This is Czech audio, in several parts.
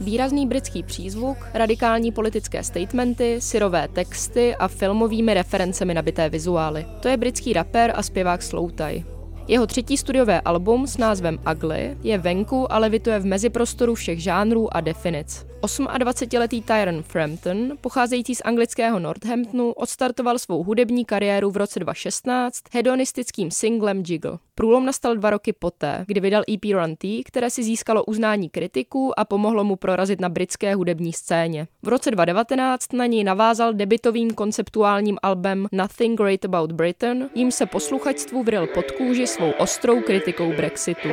Výrazný britský přízvuk, radikální politické statementy, syrové texty a filmovými referencemi nabité vizuály. To je britský rapper a zpěvák Sloutaj. Jeho třetí studiové album s názvem Ugly je venku a levituje v meziprostoru všech žánrů a definic. 28-letý Tyron Frampton, pocházející z anglického Northamptonu, odstartoval svou hudební kariéru v roce 2016 hedonistickým singlem Jiggle. Průlom nastal dva roky poté, kdy vydal EP Run T, které si získalo uznání kritiků a pomohlo mu prorazit na britské hudební scéně. V roce 2019 na něj navázal debitovým konceptuálním albem Nothing Great About Britain, jím se posluchačstvu vril pod kůži svou ostrou kritikou Brexitu.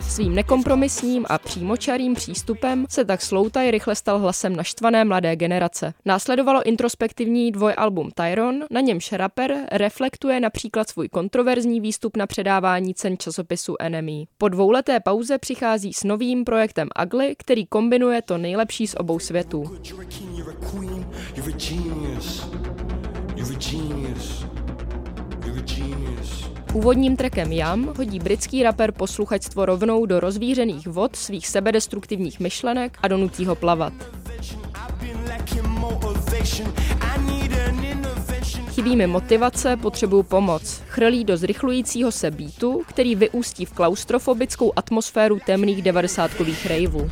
Svým nekompromisním a přímočarým přístupem se tak Sloutaj rychle stal hlasem naštvané mladé generace. Následovalo introspektivní dvojalbum Tyron, na němž rapper reflektuje například svůj kontroverzní výstup na předávání cen časopisu Enemy. Po dvouleté pauze přichází s novým projektem Ugly, který kombinuje to nejlepší z obou světů. You're a genius. You're a genius. Úvodním trekem Jam hodí britský rapper posluchačstvo rovnou do rozvířených vod svých sebedestruktivních myšlenek a donutí ho plavat. Chybí mi motivace, potřebuju pomoc. Chrlí do zrychlujícího se beatu, který vyústí v klaustrofobickou atmosféru temných devadesátkových rejvů.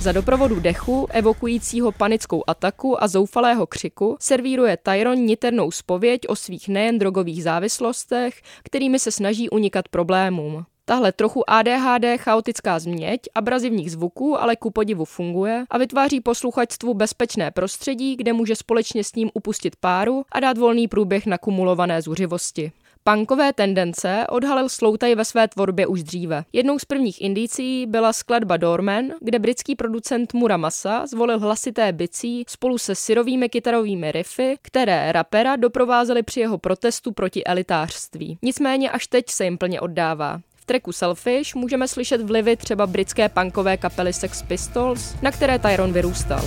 Za doprovodu dechu, evokujícího panickou ataku a zoufalého křiku, servíruje Tyron niternou spověď o svých nejen drogových závislostech, kterými se snaží unikat problémům. Tahle trochu ADHD chaotická změť abrazivních zvuků ale ku podivu funguje a vytváří posluchačstvu bezpečné prostředí, kde může společně s ním upustit páru a dát volný průběh na kumulované zuřivosti. Punkové tendence odhalil Sloutaj ve své tvorbě už dříve. Jednou z prvních indicí byla skladba Dorman, kde britský producent Muramasa zvolil hlasité bicí spolu se syrovými kytarovými riffy, které rapera doprovázely při jeho protestu proti elitářství. Nicméně až teď se jim plně oddává. V treku Selfish můžeme slyšet vlivy třeba britské punkové kapely Sex Pistols, na které Tyron vyrůstal.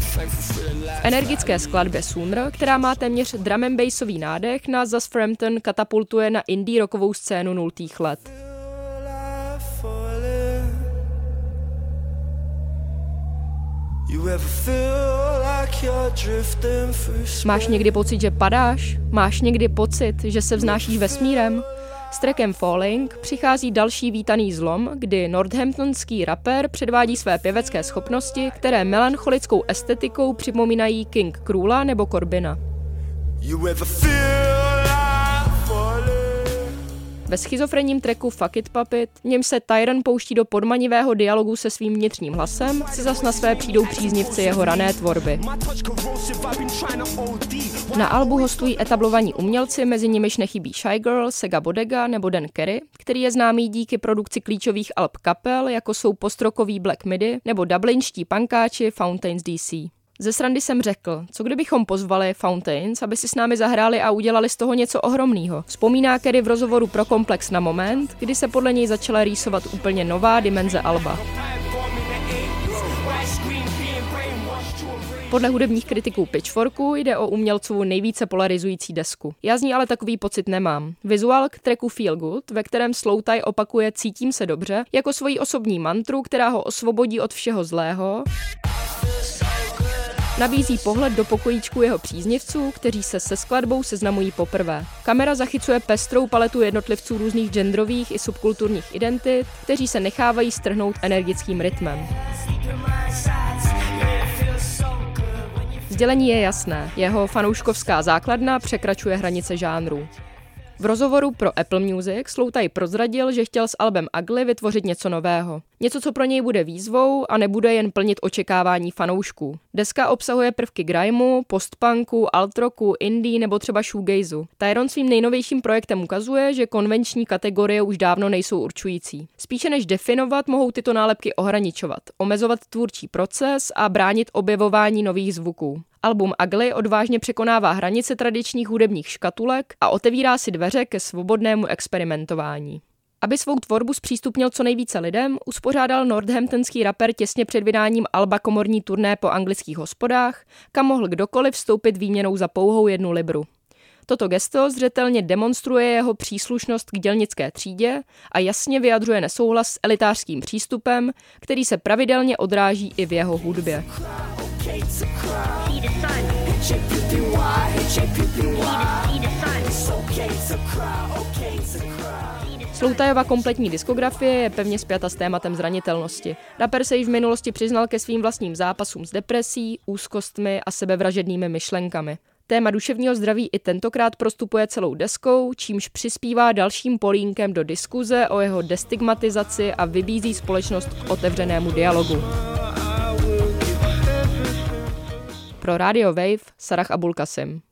V energické skladbě Sooner, která má téměř drum and bassový nádech, nás zas Frampton katapultuje na indie rockovou scénu nultých let. Máš někdy pocit, že padáš? Máš někdy pocit, že se vznášíš vesmírem? S trackem Falling přichází další vítaný zlom, kdy northamptonský rapper předvádí své pěvecké schopnosti, které melancholickou estetikou připomínají King Krula nebo Corbina. Ve schizofrenním treku Fuck It Puppet, v něm se Tyron pouští do podmanivého dialogu se svým vnitřním hlasem, si zas na své přijdou příznivci jeho rané tvorby. Na albu hostují etablovaní umělci, mezi nimiž nechybí Shy Girl, Sega Bodega nebo Dan Kerry, který je známý díky produkci klíčových alb kapel, jako jsou postrokový Black Midi nebo dublinští pankáči Fountains DC. Ze srandy jsem řekl, co kdybychom pozvali Fountains, aby si s námi zahráli a udělali z toho něco ohromného. Vzpomíná Kerry v rozhovoru pro Komplex na moment, kdy se podle něj začala rýsovat úplně nová dimenze Alba. Podle hudebních kritiků Pitchforku jde o umělců nejvíce polarizující desku. Já z ní ale takový pocit nemám. Vizuál k tracku Feel Good, ve kterém Sloutaj opakuje Cítím se dobře, jako svoji osobní mantru, která ho osvobodí od všeho zlého, Nabízí pohled do pokojíčku jeho příznivců, kteří se se skladbou seznamují poprvé. Kamera zachycuje pestrou paletu jednotlivců různých genderových i subkulturních identit, kteří se nechávají strhnout energickým rytmem. Sdělení je jasné, jeho fanouškovská základna překračuje hranice žánru. V rozhovoru pro Apple Music Sloutaj prozradil, že chtěl s albem Ugly vytvořit něco nového. Něco, co pro něj bude výzvou a nebude jen plnit očekávání fanoušků. Deska obsahuje prvky grimeu, postpunku, altroku, indie nebo třeba shoegazu. Tyron svým nejnovějším projektem ukazuje, že konvenční kategorie už dávno nejsou určující. Spíše než definovat, mohou tyto nálepky ohraničovat, omezovat tvůrčí proces a bránit objevování nových zvuků. Album Ugly odvážně překonává hranice tradičních hudebních škatulek a otevírá si dveře ke svobodnému experimentování. Aby svou tvorbu zpřístupnil co nejvíce lidem, uspořádal northamptonský rapper těsně před vydáním Alba komorní turné po anglických hospodách, kam mohl kdokoliv vstoupit výměnou za pouhou jednu libru. Toto gesto zřetelně demonstruje jeho příslušnost k dělnické třídě a jasně vyjadřuje nesouhlas s elitářským přístupem, který se pravidelně odráží i v jeho hudbě. Sloutajova kompletní diskografie je pevně spjata s tématem zranitelnosti. Rapper se již v minulosti přiznal ke svým vlastním zápasům s depresí, úzkostmi a sebevražednými myšlenkami. Téma duševního zdraví i tentokrát prostupuje celou deskou, čímž přispívá dalším polínkem do diskuze o jeho destigmatizaci a vybízí společnost k otevřenému dialogu. Pro Radio Wave Sarah Abulkasim.